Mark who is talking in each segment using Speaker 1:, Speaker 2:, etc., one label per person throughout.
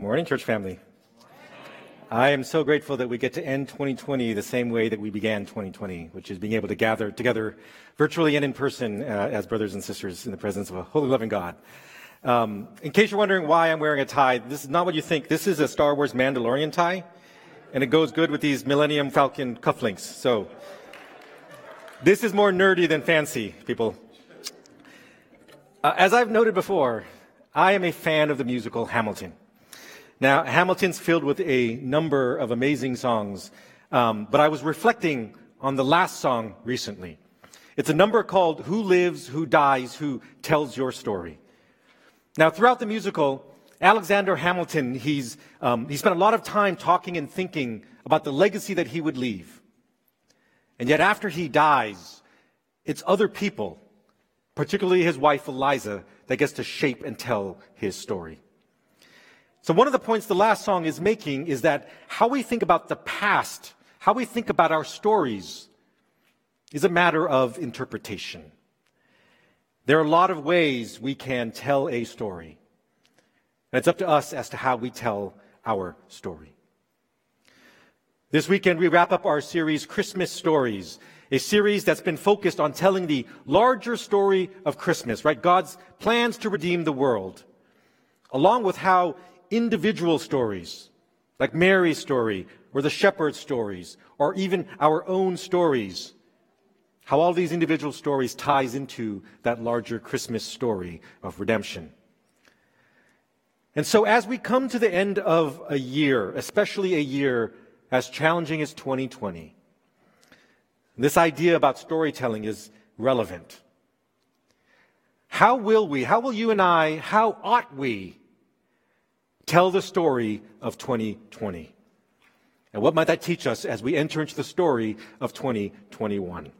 Speaker 1: Morning, church family. I am so grateful that we get to end 2020 the same way that we began 2020, which is being able to gather together virtually and in person uh, as brothers and sisters in the presence of a holy, loving God. Um, in case you're wondering why I'm wearing a tie, this is not what you think. This is a Star Wars Mandalorian tie, and it goes good with these Millennium Falcon cufflinks. So this is more nerdy than fancy, people. Uh, as I've noted before, I am a fan of the musical Hamilton. Now, Hamilton's filled with a number of amazing songs, um, but I was reflecting on the last song recently. It's a number called Who Lives, Who Dies, Who Tells Your Story. Now, throughout the musical, Alexander Hamilton, he's, um, he spent a lot of time talking and thinking about the legacy that he would leave. And yet, after he dies, it's other people, particularly his wife Eliza, that gets to shape and tell his story. So, one of the points the last song is making is that how we think about the past, how we think about our stories, is a matter of interpretation. There are a lot of ways we can tell a story. And it's up to us as to how we tell our story. This weekend, we wrap up our series, Christmas Stories, a series that's been focused on telling the larger story of Christmas, right? God's plans to redeem the world, along with how individual stories, like Mary's story, or the shepherd's stories, or even our own stories, how all these individual stories ties into that larger Christmas story of redemption. And so as we come to the end of a year, especially a year as challenging as 2020, this idea about storytelling is relevant. How will we, how will you and I, how ought we tell the story of 2020. And what might that teach us as we enter into the story of 2021?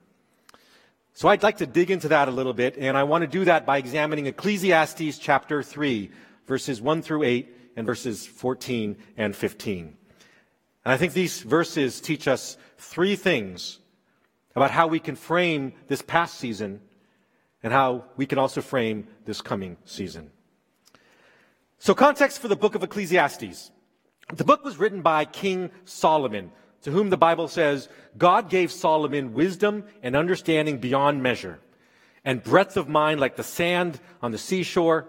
Speaker 1: So I'd like to dig into that a little bit, and I want to do that by examining Ecclesiastes chapter 3, verses 1 through 8, and verses 14 and 15. And I think these verses teach us three things about how we can frame this past season and how we can also frame this coming season. So, context for the book of Ecclesiastes. The book was written by King Solomon, to whom the Bible says God gave Solomon wisdom and understanding beyond measure, and breadth of mind like the sand on the seashore,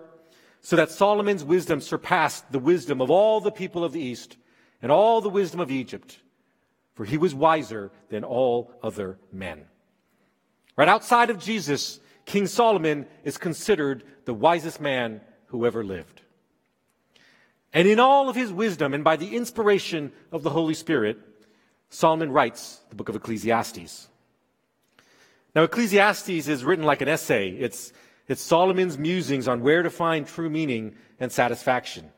Speaker 1: so that Solomon's wisdom surpassed the wisdom of all the people of the East and all the wisdom of Egypt, for he was wiser than all other men. Right outside of Jesus, King Solomon is considered the wisest man who ever lived. And in all of his wisdom and by the inspiration of the Holy Spirit, Solomon writes the book of Ecclesiastes. Now, Ecclesiastes is written like an essay. It's, it's Solomon's musings on where to find true meaning and satisfaction.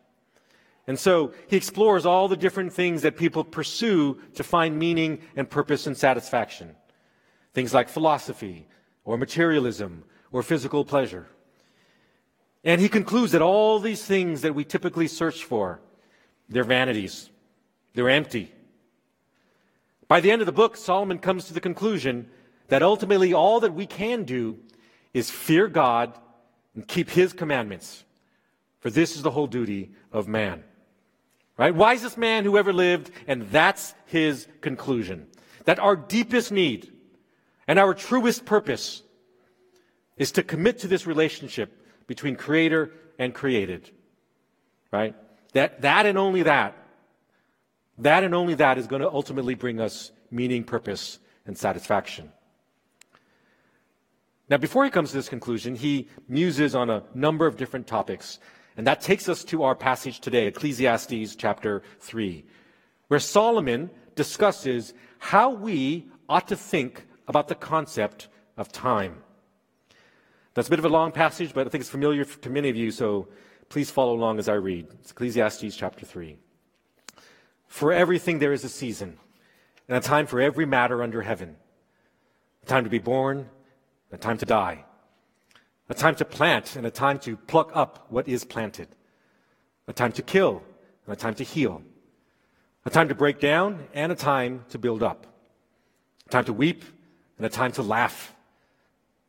Speaker 1: And so he explores all the different things that people pursue to find meaning and purpose and satisfaction. Things like philosophy or materialism or physical pleasure. And he concludes that all these things that we typically search for, they're vanities. They're empty. By the end of the book, Solomon comes to the conclusion that ultimately all that we can do is fear God and keep his commandments. For this is the whole duty of man. Right? Wisest man who ever lived, and that's his conclusion. That our deepest need and our truest purpose is to commit to this relationship between creator and created. Right? That, that and only that, that and only that is going to ultimately bring us meaning, purpose, and satisfaction. Now, before he comes to this conclusion, he muses on a number of different topics. And that takes us to our passage today, Ecclesiastes chapter 3, where Solomon discusses how we ought to think about the concept of time. That's a bit of a long passage, but I think it's familiar to many of you, so please follow along as I read. It's Ecclesiastes chapter 3. For everything there is a season, and a time for every matter under heaven a time to be born, a time to die, a time to plant, and a time to pluck up what is planted, a time to kill, and a time to heal, a time to break down, and a time to build up, a time to weep, and a time to laugh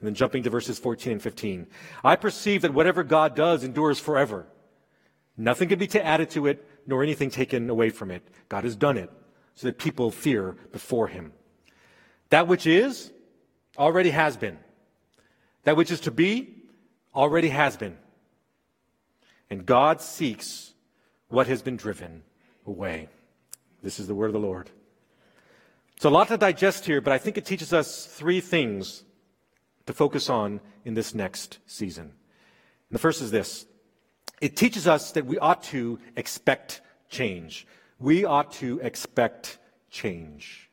Speaker 1: And then jumping to verses 14 and 15. I perceive that whatever God does endures forever. Nothing can be added to it, nor anything taken away from it. God has done it so that people fear before him. That which is already has been. That which is to be already has been. And God seeks what has been driven away. This is the word of the Lord. So, a lot to digest here, but I think it teaches us three things to focus on in this next season. And the first is this it teaches us that we ought to expect change we ought to expect change.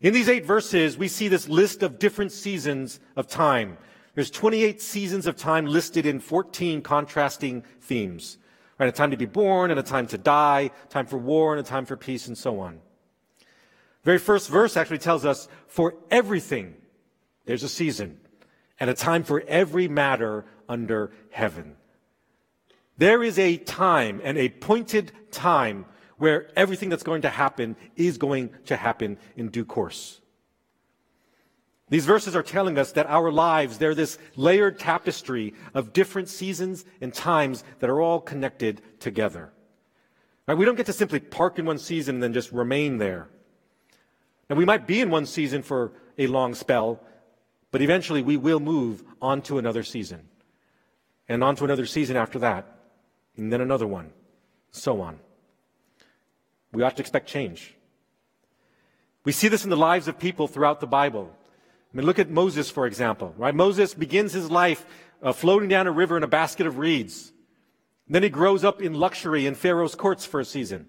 Speaker 1: In these eight verses, we see this list of different seasons of time. There's 28 seasons of time listed in 14 contrasting themes. Right, a time to be born and a time to die, time for war and a time for peace, and so on. The very first verse actually tells us for everything there's a season and a time for every matter under heaven. There is a time and a pointed time where everything that's going to happen is going to happen in due course. These verses are telling us that our lives, they're this layered tapestry of different seasons and times that are all connected together. Now, we don't get to simply park in one season and then just remain there. Now, we might be in one season for a long spell, but eventually we will move on to another season and on to another season after that and then another one, so on. We ought to expect change. We see this in the lives of people throughout the Bible. I mean, look at Moses, for example, right? Moses begins his life uh, floating down a river in a basket of reeds. Then he grows up in luxury in Pharaoh's courts for a season.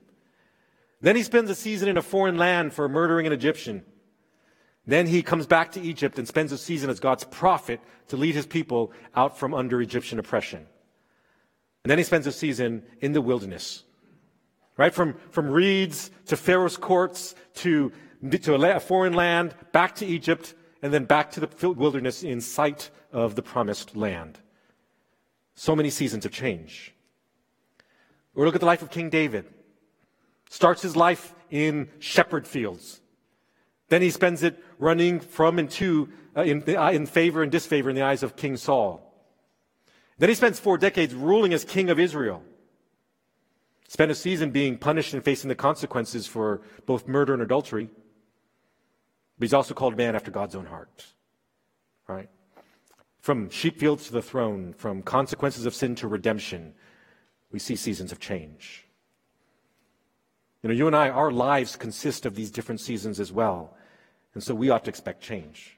Speaker 1: Then he spends a season in a foreign land for murdering an Egyptian. Then he comes back to Egypt and spends a season as God's prophet to lead his people out from under Egyptian oppression. And then he spends a season in the wilderness, right? From, from reeds to Pharaoh's courts to, to a foreign land, back to Egypt, and then back to the wilderness in sight of the promised land. So many seasons of change. Or look at the life of King David. Starts his life in shepherd fields. Then he spends it running from and to uh, in, uh, in favor and disfavor in the eyes of King Saul. Then he spends four decades ruling as king of Israel. Spent a season being punished and facing the consequences for both murder and adultery. But he's also called man after God's own heart. Right? From sheep fields to the throne, from consequences of sin to redemption, we see seasons of change. You know, you and I, our lives consist of these different seasons as well. And so we ought to expect change.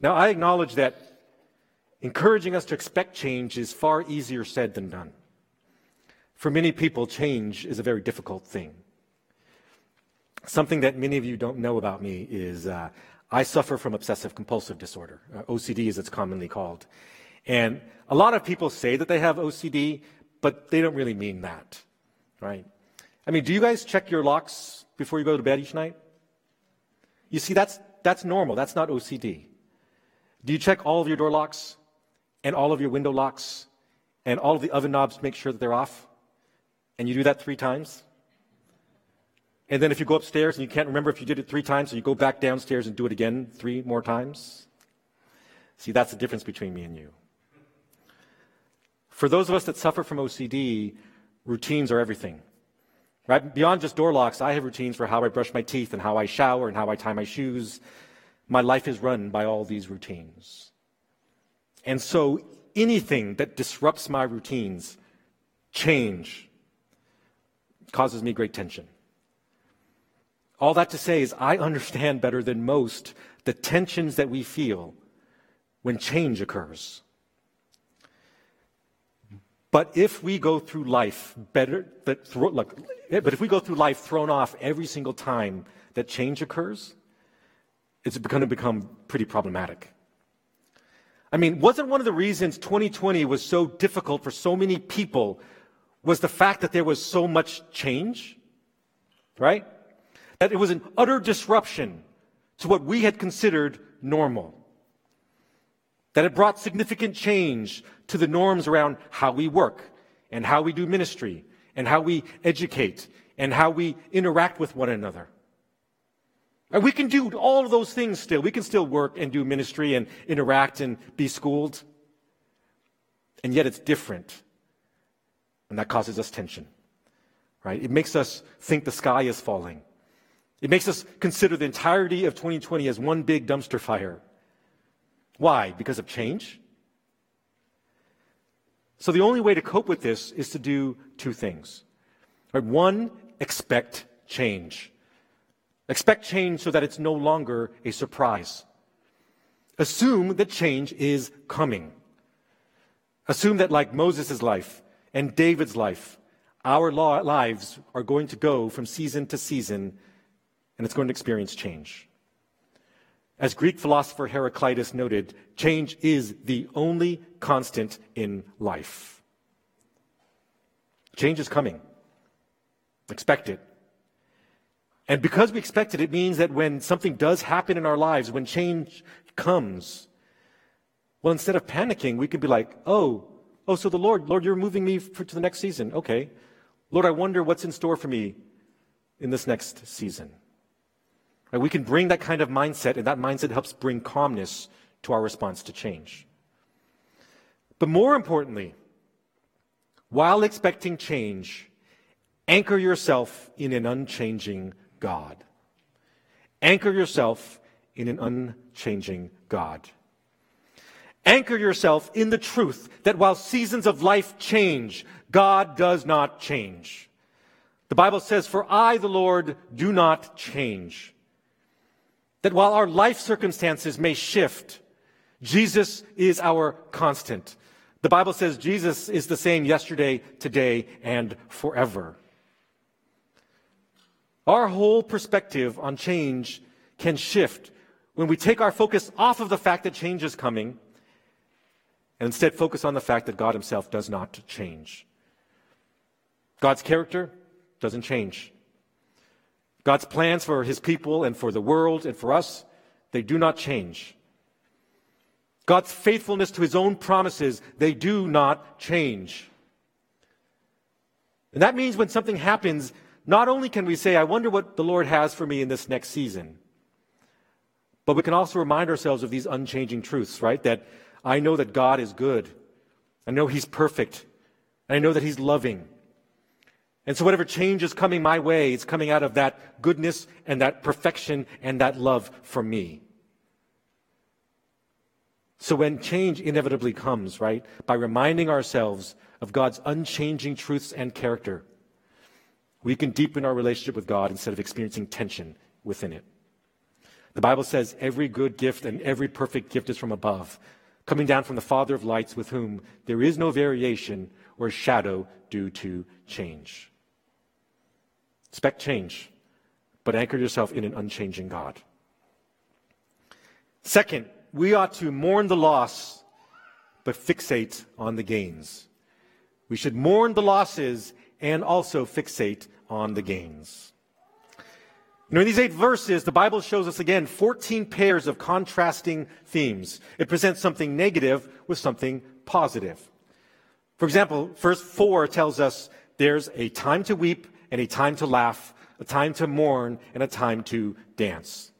Speaker 1: Now, I acknowledge that Encouraging us to expect change is far easier said than done. For many people, change is a very difficult thing. Something that many of you don't know about me is uh, I suffer from obsessive compulsive disorder, uh, OCD as it's commonly called. And a lot of people say that they have OCD, but they don't really mean that, right? I mean, do you guys check your locks before you go to bed each night? You see, that's, that's normal. That's not OCD. Do you check all of your door locks? and all of your window locks and all of the oven knobs, make sure that they're off. And you do that three times. And then if you go upstairs and you can't remember if you did it three times, so you go back downstairs and do it again three more times. See, that's the difference between me and you. For those of us that suffer from OCD, routines are everything. Right? Beyond just door locks, I have routines for how I brush my teeth and how I shower and how I tie my shoes. My life is run by all these routines. And so anything that disrupts my routines, change, causes me great tension. All that to say is, I understand better than most the tensions that we feel when change occurs. But if we go through life better, that look, but if we go through life thrown off every single time that change occurs, it's going to become pretty problematic. I mean, wasn't one of the reasons 2020 was so difficult for so many people was the fact that there was so much change? right? That it was an utter disruption to what we had considered normal. That it brought significant change to the norms around how we work and how we do ministry and how we educate and how we interact with one another. And we can do all of those things still. We can still work and do ministry and interact and be schooled. And yet it's different. And that causes us tension. Right? It makes us think the sky is falling. It makes us consider the entirety of 2020 as one big dumpster fire. Why? Because of change? So the only way to cope with this is to do two things. Right? One, expect change. Expect change so that it's no longer a surprise. Assume that change is coming. Assume that, like Moses' life and David's life, our lives are going to go from season to season and it's going to experience change. As Greek philosopher Heraclitus noted, change is the only constant in life. Change is coming. Expect it. And because we expect it, it means that when something does happen in our lives, when change comes, well, instead of panicking, we could be like, oh, oh, so the Lord, Lord, you're moving me for, to the next season. Okay. Lord, I wonder what's in store for me in this next season. Right? We can bring that kind of mindset, and that mindset helps bring calmness to our response to change. But more importantly, while expecting change, anchor yourself in an unchanging God. Anchor yourself in an unchanging God. Anchor yourself in the truth that while seasons of life change, God does not change. The Bible says, For I, the Lord, do not change. That while our life circumstances may shift, Jesus is our constant. The Bible says Jesus is the same yesterday, today, and forever. Our whole perspective on change can shift when we take our focus off of the fact that change is coming and instead focus on the fact that God Himself does not change. God's character doesn't change. God's plans for his people and for the world and for us, they do not change. God's faithfulness to his own promises, they do not change. And that means when something happens, not only can we say, I wonder what the Lord has for me in this next season, but we can also remind ourselves of these unchanging truths, right? That I know that God is good. I know He's perfect. and I know that He's loving. And so, whatever change is coming my way, it's coming out of that goodness and that perfection and that love for me. So, when change inevitably comes, right, by reminding ourselves of God's unchanging truths and character, we can deepen our relationship with God instead of experiencing tension within it. The Bible says every good gift and every perfect gift is from above, coming down from the Father of lights, with whom there is no variation or shadow due to change. Expect change, but anchor yourself in an unchanging God. Second, we ought to mourn the loss, but fixate on the gains. We should mourn the losses and also fixate on the gains. You know, in these eight verses, the Bible shows us again 14 pairs of contrasting themes. It presents something negative with something positive. For example, verse 4 tells us there's a time to weep and a time to laugh, a time to mourn, and a time to dance.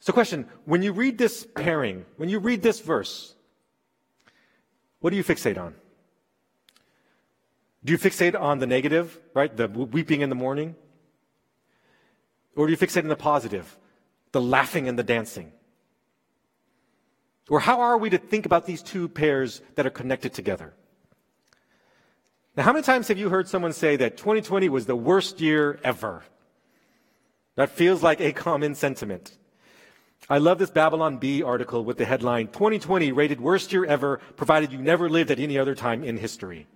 Speaker 1: So, question when you read this pairing, when you read this verse, what do you fixate on? Do you fixate on the negative, right? The weeping in the mourning? Or do you fixate on the positive, the laughing and the dancing? Or how are we to think about these two pairs that are connected together? Now, how many times have you heard someone say that 2020 was the worst year ever? That feels like a common sentiment. I love this Babylon Bee article with the headline 2020 rated worst year ever, provided you never lived at any other time in history.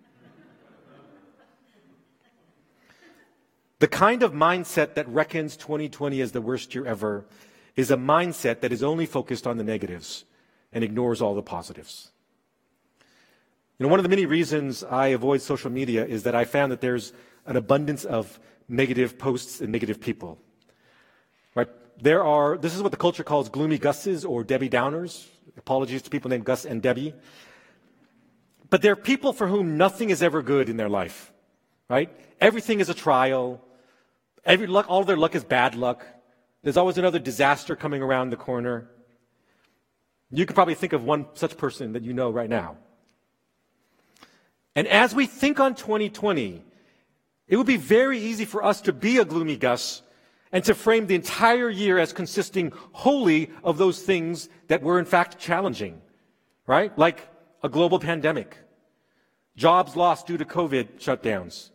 Speaker 1: the kind of mindset that reckons 2020 as the worst year ever is a mindset that is only focused on the negatives and ignores all the positives. You know, one of the many reasons I avoid social media is that I found that there's an abundance of negative posts and negative people. Right? There are, this is what the culture calls gloomy Gusses or Debbie Downers. Apologies to people named Gus and Debbie. But there are people for whom nothing is ever good in their life, right? Everything is a trial. Every luck, all their luck is bad luck. There's always another disaster coming around the corner. You could probably think of one such person that you know right now. And as we think on 2020, it would be very easy for us to be a gloomy Gus and to frame the entire year as consisting wholly of those things that were in fact challenging, right? Like a global pandemic, jobs lost due to COVID shutdowns,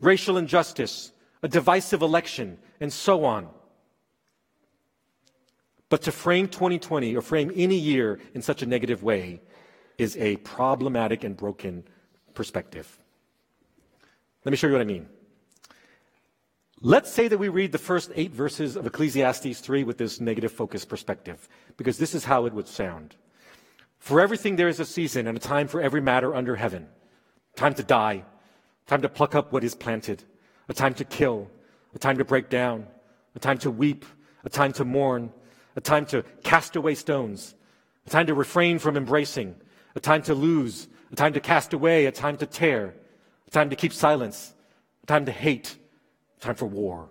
Speaker 1: racial injustice, a divisive election, and so on. But to frame 2020 or frame any year in such a negative way is a problematic and broken perspective. Let me show you what I mean. Let's say that we read the first eight verses of Ecclesiastes 3 with this negative focus perspective, because this is how it would sound. For everything there is a season and a time for every matter under heaven. Time to die, time to pluck up what is planted, a time to kill, a time to break down, a time to weep, a time to mourn, a time to cast away stones, a time to refrain from embracing, a time to lose, a time to cast away, a time to tear, a time to keep silence, a time to hate, a time for war.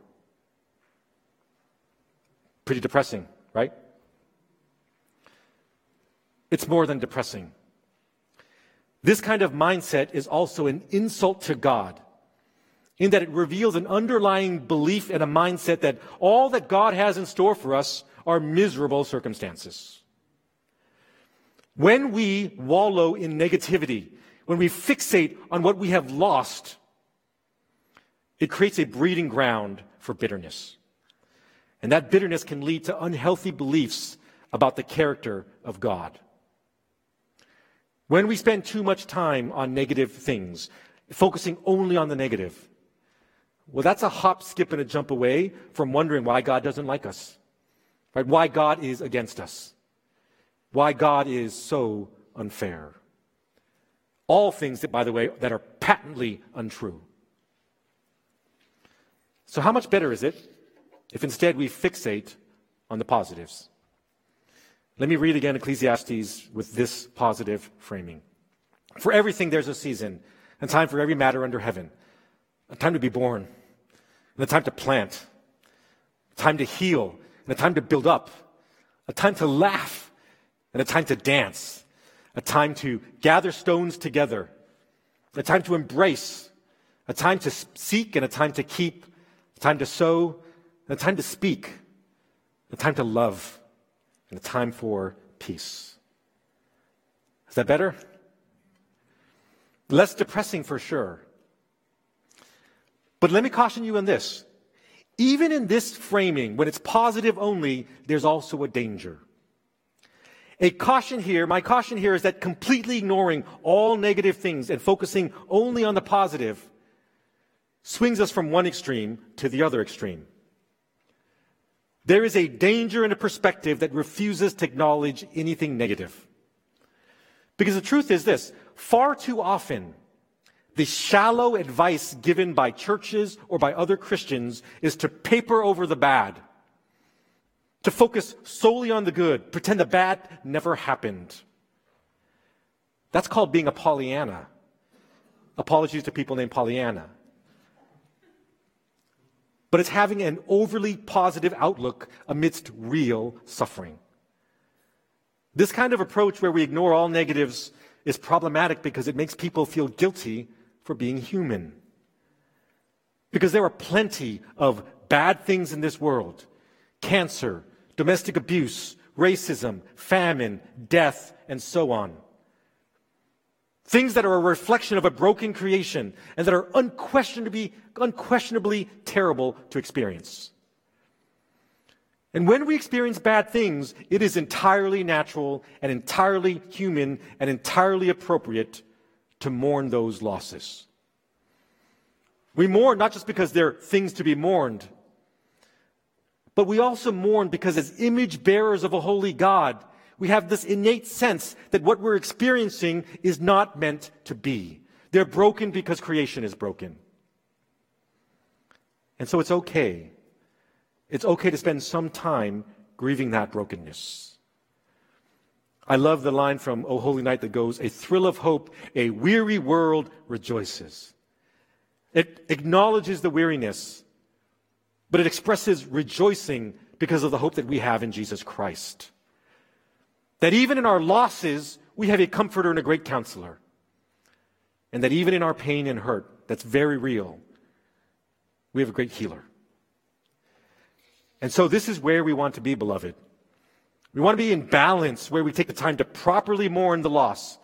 Speaker 1: Pretty depressing, right? It's more than depressing. This kind of mindset is also an insult to God in that it reveals an underlying belief and a mindset that all that God has in store for us are miserable circumstances. When we wallow in negativity, when we fixate on what we have lost, it creates a breeding ground for bitterness. And that bitterness can lead to unhealthy beliefs about the character of God. When we spend too much time on negative things, focusing only on the negative, well, that's a hop, skip, and a jump away from wondering why God doesn't like us, right? Why God is against us, why God is so unfair. All things that, by the way, that are patently untrue. So, how much better is it if instead we fixate on the positives? Let me read again Ecclesiastes with this positive framing. For everything there's a season, and time for every matter under heaven. A time to be born, and a time to plant, a time to heal, and a time to build up, a time to laugh, and a time to dance, a time to gather stones together, a time to embrace, a time to seek, and a time to keep, a time to sow, a time to speak, a time to love and a time for peace. Is that better? Less depressing for sure. But let me caution you on this. Even in this framing, when it's positive only, there's also a danger. A caution here, my caution here is that completely ignoring all negative things and focusing only on the positive swings us from one extreme to the other extreme. There is a danger in a perspective that refuses to acknowledge anything negative. Because the truth is this far too often, the shallow advice given by churches or by other Christians is to paper over the bad, to focus solely on the good, pretend the bad never happened. That's called being a Pollyanna. Apologies to people named Pollyanna but it's having an overly positive outlook amidst real suffering. This kind of approach where we ignore all negatives is problematic because it makes people feel guilty for being human. Because there are plenty of bad things in this world cancer, domestic abuse, racism, famine, death, and so on. Things that are a reflection of a broken creation and that are unquestionably, unquestionably terrible to experience. And when we experience bad things, it is entirely natural and entirely human and entirely appropriate to mourn those losses. We mourn not just because they're things to be mourned, but we also mourn because as image bearers of a holy God, we have this innate sense that what we're experiencing is not meant to be. They're broken because creation is broken. And so it's okay. It's okay to spend some time grieving that brokenness. I love the line from O Holy Night that goes, A thrill of hope, a weary world rejoices. It acknowledges the weariness, but it expresses rejoicing because of the hope that we have in Jesus Christ. That even in our losses, we have a comforter and a great counselor. And that even in our pain and hurt, that's very real, we have a great healer. And so this is where we want to be, beloved. We want to be in balance where we take the time to properly mourn the loss,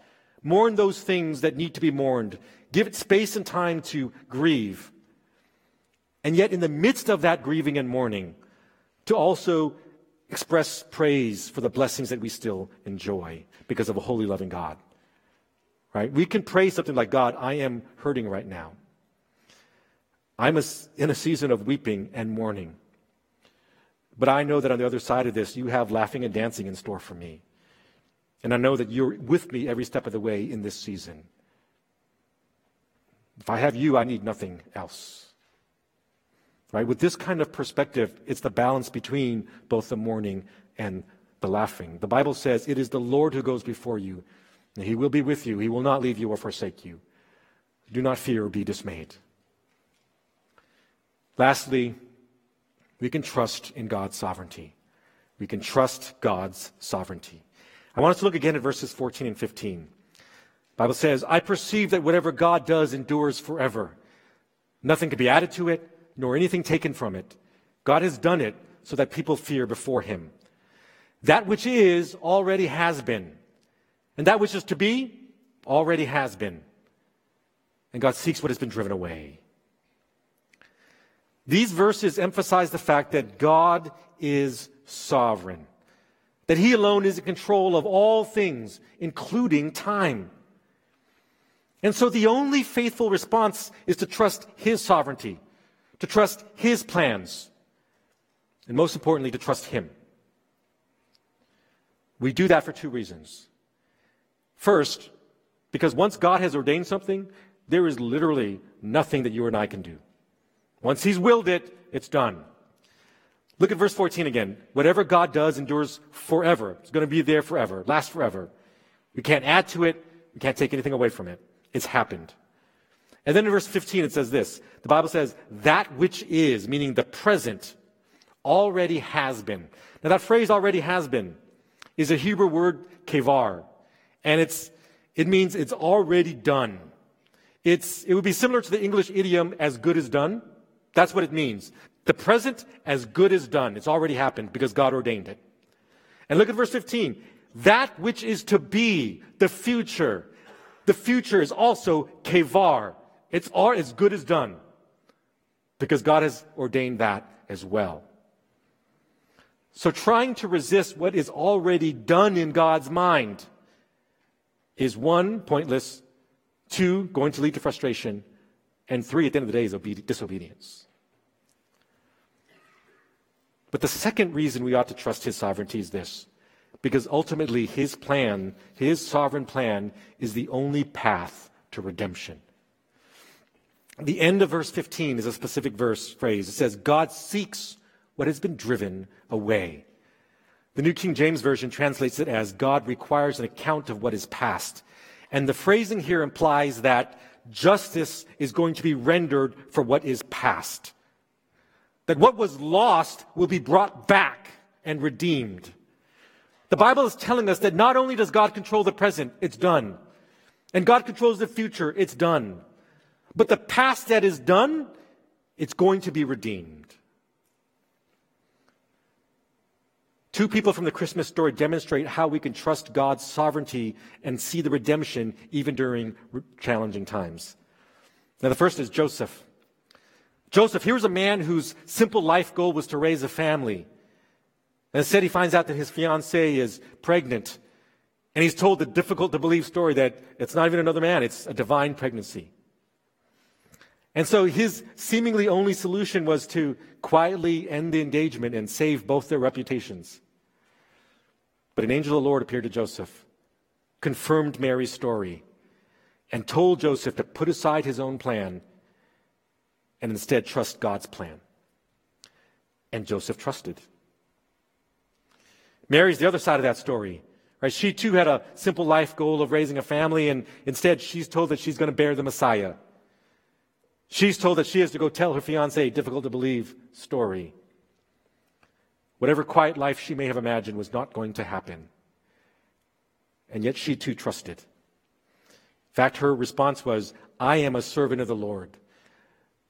Speaker 1: mourn those things that need to be mourned, give it space and time to grieve. And yet, in the midst of that grieving and mourning, to also express praise for the blessings that we still enjoy because of a holy, loving God. Right? We can pray something like, God, I am hurting right now. I'm a, in a season of weeping and mourning. But I know that on the other side of this, you have laughing and dancing in store for me. And I know that you're with me every step of the way in this season. If I have you, I need nothing else. Right? With this kind of perspective, it's the balance between both the mourning and the laughing. The Bible says it is the Lord who goes before you, and he will be with you. He will not leave you or forsake you. Do not fear or be dismayed. Lastly, we can trust in God's sovereignty. We can trust God's sovereignty. I want us to look again at verses 14 and 15. The Bible says, I perceive that whatever God does endures forever. Nothing can be added to it, nor anything taken from it. God has done it so that people fear before him. That which is already has been. And that which is to be already has been. And God seeks what has been driven away. These verses emphasize the fact that God is sovereign, that He alone is in control of all things, including time. And so the only faithful response is to trust His sovereignty, to trust His plans, and most importantly, to trust Him. We do that for two reasons. First, because once God has ordained something, there is literally nothing that you and I can do. Once he's willed it, it's done. Look at verse 14 again. Whatever God does endures forever. It's going to be there forever, last forever. We can't add to it. We can't take anything away from it. It's happened. And then in verse 15, it says this. The Bible says, that which is, meaning the present, already has been. Now that phrase already has been is a Hebrew word, kevar. And it's, it means it's already done. It's, it would be similar to the English idiom as good as done. That's what it means. The present as good as done. It's already happened because God ordained it. And look at verse 15. That which is to be, the future. The future is also kevar. It's all as good as done because God has ordained that as well. So trying to resist what is already done in God's mind is one, pointless, two, going to lead to frustration, and three, at the end of the day, is disobedience. But the second reason we ought to trust his sovereignty is this because ultimately his plan, his sovereign plan, is the only path to redemption. The end of verse 15 is a specific verse phrase. It says, God seeks what has been driven away. The New King James Version translates it as God requires an account of what is past. And the phrasing here implies that justice is going to be rendered for what is past that what was lost will be brought back and redeemed. The Bible is telling us that not only does God control the present, it's done. And God controls the future, it's done. But the past that is done, it's going to be redeemed. Two people from the Christmas story demonstrate how we can trust God's sovereignty and see the redemption even during challenging times. Now, the first is Joseph. Joseph, here's a man whose simple life goal was to raise a family. And instead, he finds out that his fiancee is pregnant. And he's told the difficult to believe story that it's not even another man, it's a divine pregnancy. And so his seemingly only solution was to quietly end the engagement and save both their reputations. But an angel of the Lord appeared to Joseph, confirmed Mary's story, and told Joseph to put aside his own plan and instead trust God's plan. and Joseph trusted. Mary's the other side of that story. Right? She too had a simple life goal of raising a family, and instead she's told that she's going to bear the Messiah. She's told that she has to go tell her fiance a difficult to believe story. Whatever quiet life she may have imagined was not going to happen. And yet she too trusted. In fact, her response was, I am a servant of the Lord.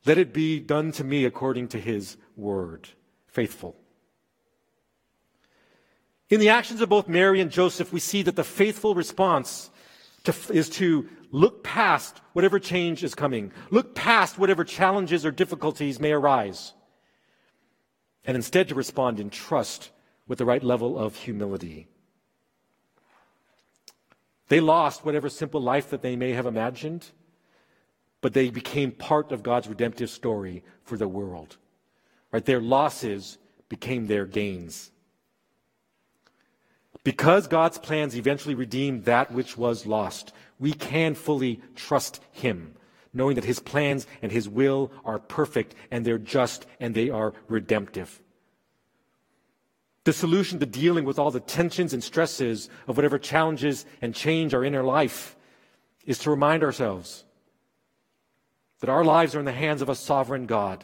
Speaker 1: Let it be done to me according to his word. Faithful. In the actions of both Mary and Joseph, we see that the faithful response to, is to look past whatever change is coming, look past whatever challenges or difficulties may arise, and instead to respond in trust with the right level of humility. They lost whatever simple life that they may have imagined, but they became part of God's redemptive story for the world. Right? Their losses became their gains. Because God's plans eventually redeemed that which was lost, we can fully trust Him, knowing that His plans and His will are perfect and they're just and they are redemptive. The solution to dealing with all the tensions and stresses of whatever challenges and change are in our life is to remind ourselves that our lives are in the hands of a sovereign God.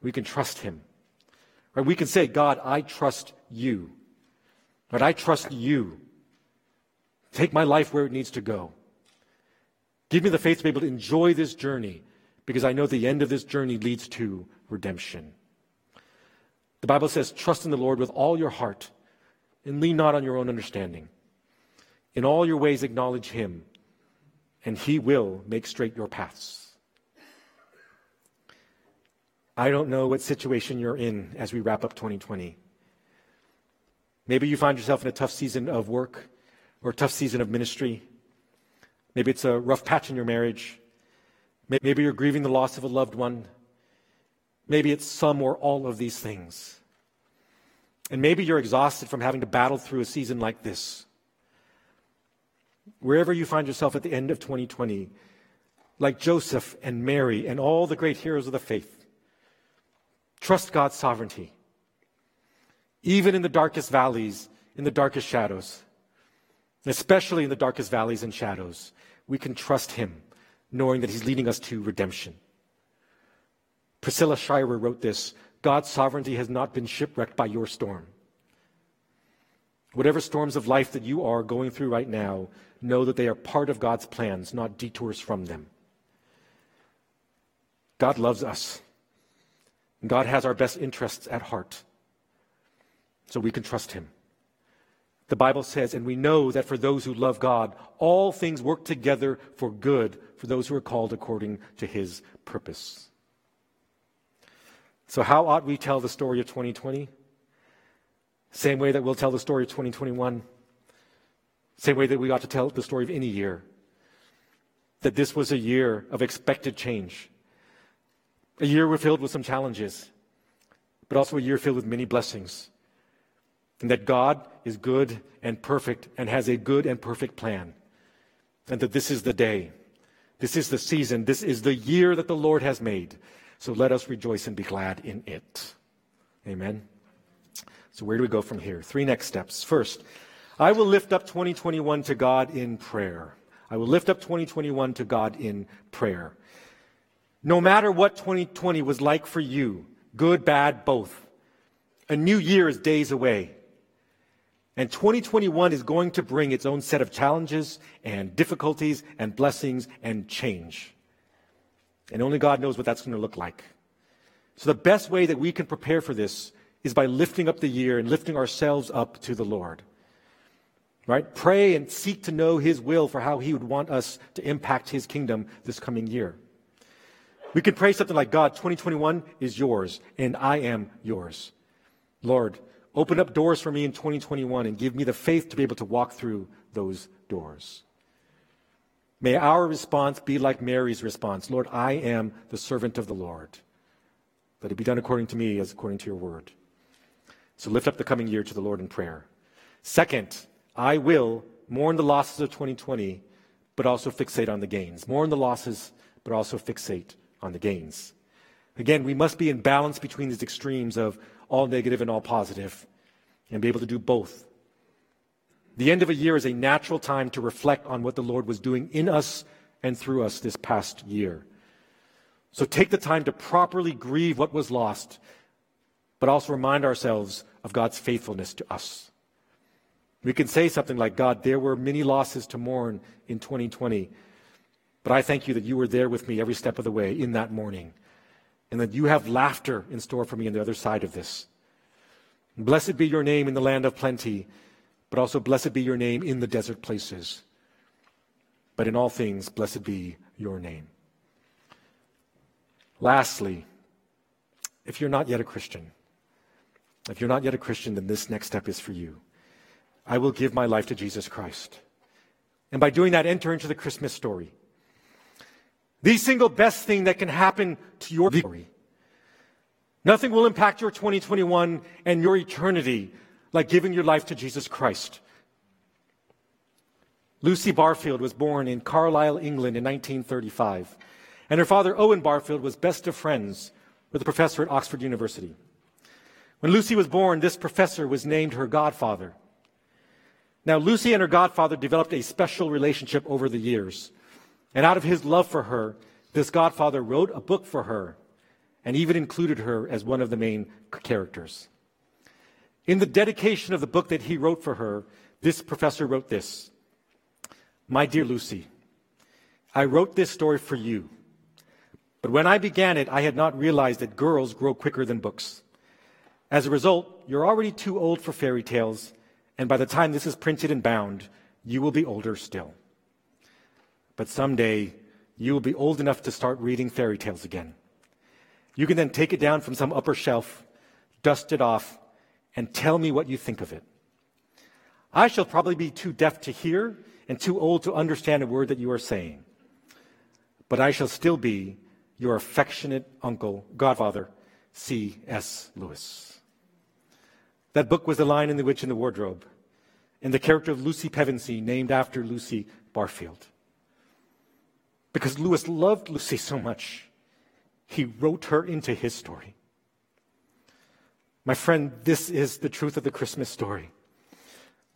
Speaker 1: We can trust Him. Right? We can say, God, I trust you. But I trust you. Take my life where it needs to go. Give me the faith to be able to enjoy this journey because I know the end of this journey leads to redemption. The Bible says, Trust in the Lord with all your heart and lean not on your own understanding. In all your ways, acknowledge Him, and He will make straight your paths. I don't know what situation you're in as we wrap up 2020. Maybe you find yourself in a tough season of work or a tough season of ministry. Maybe it's a rough patch in your marriage. Maybe you're grieving the loss of a loved one. Maybe it's some or all of these things. And maybe you're exhausted from having to battle through a season like this. Wherever you find yourself at the end of 2020, like Joseph and Mary and all the great heroes of the faith, trust God's sovereignty even in the darkest valleys, in the darkest shadows, especially in the darkest valleys and shadows, we can trust Him, knowing that He's leading us to redemption. Priscilla Shirer wrote this God's sovereignty has not been shipwrecked by your storm. Whatever storms of life that you are going through right now, know that they are part of God's plans, not detours from them. God loves us. God has our best interests at heart so we can trust him. The Bible says, and we know that for those who love God, all things work together for good for those who are called according to his purpose. So, how ought we tell the story of 2020? Same way that we'll tell the story of 2021. Same way that we ought to tell the story of any year. That this was a year of expected change. A year we're filled with some challenges, but also a year filled with many blessings and that God is good and perfect and has a good and perfect plan, and that this is the day, this is the season, this is the year that the Lord has made. So let us rejoice and be glad in it. Amen. So, where do we go from here? Three next steps. First, I will lift up 2021 to God in prayer. I will lift up 2021 to God in prayer. No matter what 2020 was like for you, good, bad, both, a new year is days away. And 2021 is going to bring its own set of challenges and difficulties and blessings and change. And only God knows what that's going to look like. So, the best way that we can prepare for this is by lifting up the year and lifting ourselves up to the Lord. Right? Pray and seek to know His will for how He would want us to impact His kingdom this coming year. We can pray something like God, 2021 is yours, and I am yours. Lord, Open up doors for me in 2021 and give me the faith to be able to walk through those doors. May our response be like Mary's response Lord, I am the servant of the Lord. Let it be done according to me as according to your word. So lift up the coming year to the Lord in prayer. Second, I will mourn the losses of 2020, but also fixate on the gains. Mourn the losses, but also fixate on the gains. Again, we must be in balance between these extremes of all negative and all positive and be able to do both. The end of a year is a natural time to reflect on what the Lord was doing in us and through us this past year. So take the time to properly grieve what was lost, but also remind ourselves of God's faithfulness to us. We can say something like, God, there were many losses to mourn in 2020, but I thank you that you were there with me every step of the way in that mourning, and that you have laughter in store for me on the other side of this. Blessed be your name in the land of plenty, but also blessed be your name in the desert places. But in all things, blessed be your name. Lastly, if you're not yet a Christian, if you're not yet a Christian, then this next step is for you. I will give my life to Jesus Christ. And by doing that, enter into the Christmas story. The single best thing that can happen to your story. Nothing will impact your 2021 and your eternity like giving your life to Jesus Christ. Lucy Barfield was born in Carlisle, England in 1935, and her father, Owen Barfield, was best of friends with a professor at Oxford University. When Lucy was born, this professor was named her godfather. Now, Lucy and her godfather developed a special relationship over the years. And out of his love for her, this godfather wrote a book for her and even included her as one of the main characters. In the dedication of the book that he wrote for her, this professor wrote this My dear Lucy, I wrote this story for you. But when I began it, I had not realized that girls grow quicker than books. As a result, you're already too old for fairy tales, and by the time this is printed and bound, you will be older still. But someday, you will be old enough to start reading fairy tales again. You can then take it down from some upper shelf, dust it off, and tell me what you think of it. I shall probably be too deaf to hear and too old to understand a word that you are saying. But I shall still be your affectionate uncle, godfather, C.S. Lewis. That book was The Lion and the Witch in the Wardrobe, and the character of Lucy Pevensey, named after Lucy Barfield. Because Lewis loved Lucy so much, he wrote her into his story. My friend, this is the truth of the Christmas story.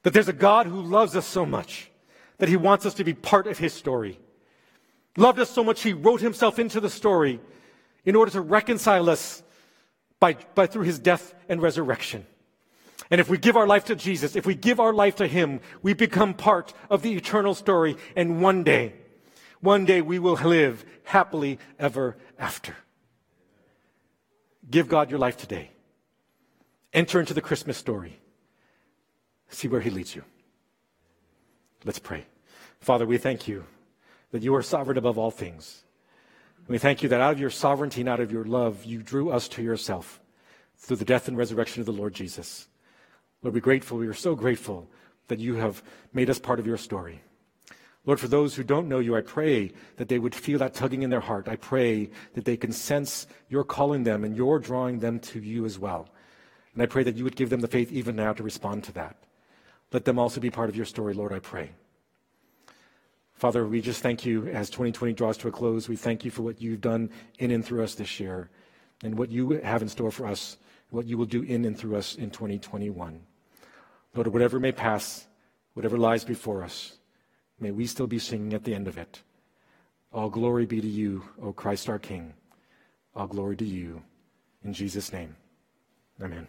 Speaker 1: That there's a God who loves us so much that he wants us to be part of his story. Loved us so much he wrote himself into the story in order to reconcile us by, by through his death and resurrection. And if we give our life to Jesus, if we give our life to Him, we become part of the eternal story. And one day, one day we will live happily ever after. Give God your life today. Enter into the Christmas story. See where He leads you. Let's pray. Father, we thank you that you are sovereign above all things. We thank you that out of your sovereignty and out of your love, you drew us to yourself through the death and resurrection of the Lord Jesus. Lord, we're grateful. We are so grateful that you have made us part of your story. Lord, for those who don't know you, I pray that they would feel that tugging in their heart. I pray that they can sense your calling them and your drawing them to you as well. And I pray that you would give them the faith even now to respond to that. Let them also be part of your story, Lord, I pray. Father, we just thank you as 2020 draws to a close. We thank you for what you've done in and through us this year and what you have in store for us, what you will do in and through us in 2021. Lord, whatever may pass, whatever lies before us, may we still be singing at the end of it. All glory be to you, O Christ our King. All glory to you. In Jesus' name, amen.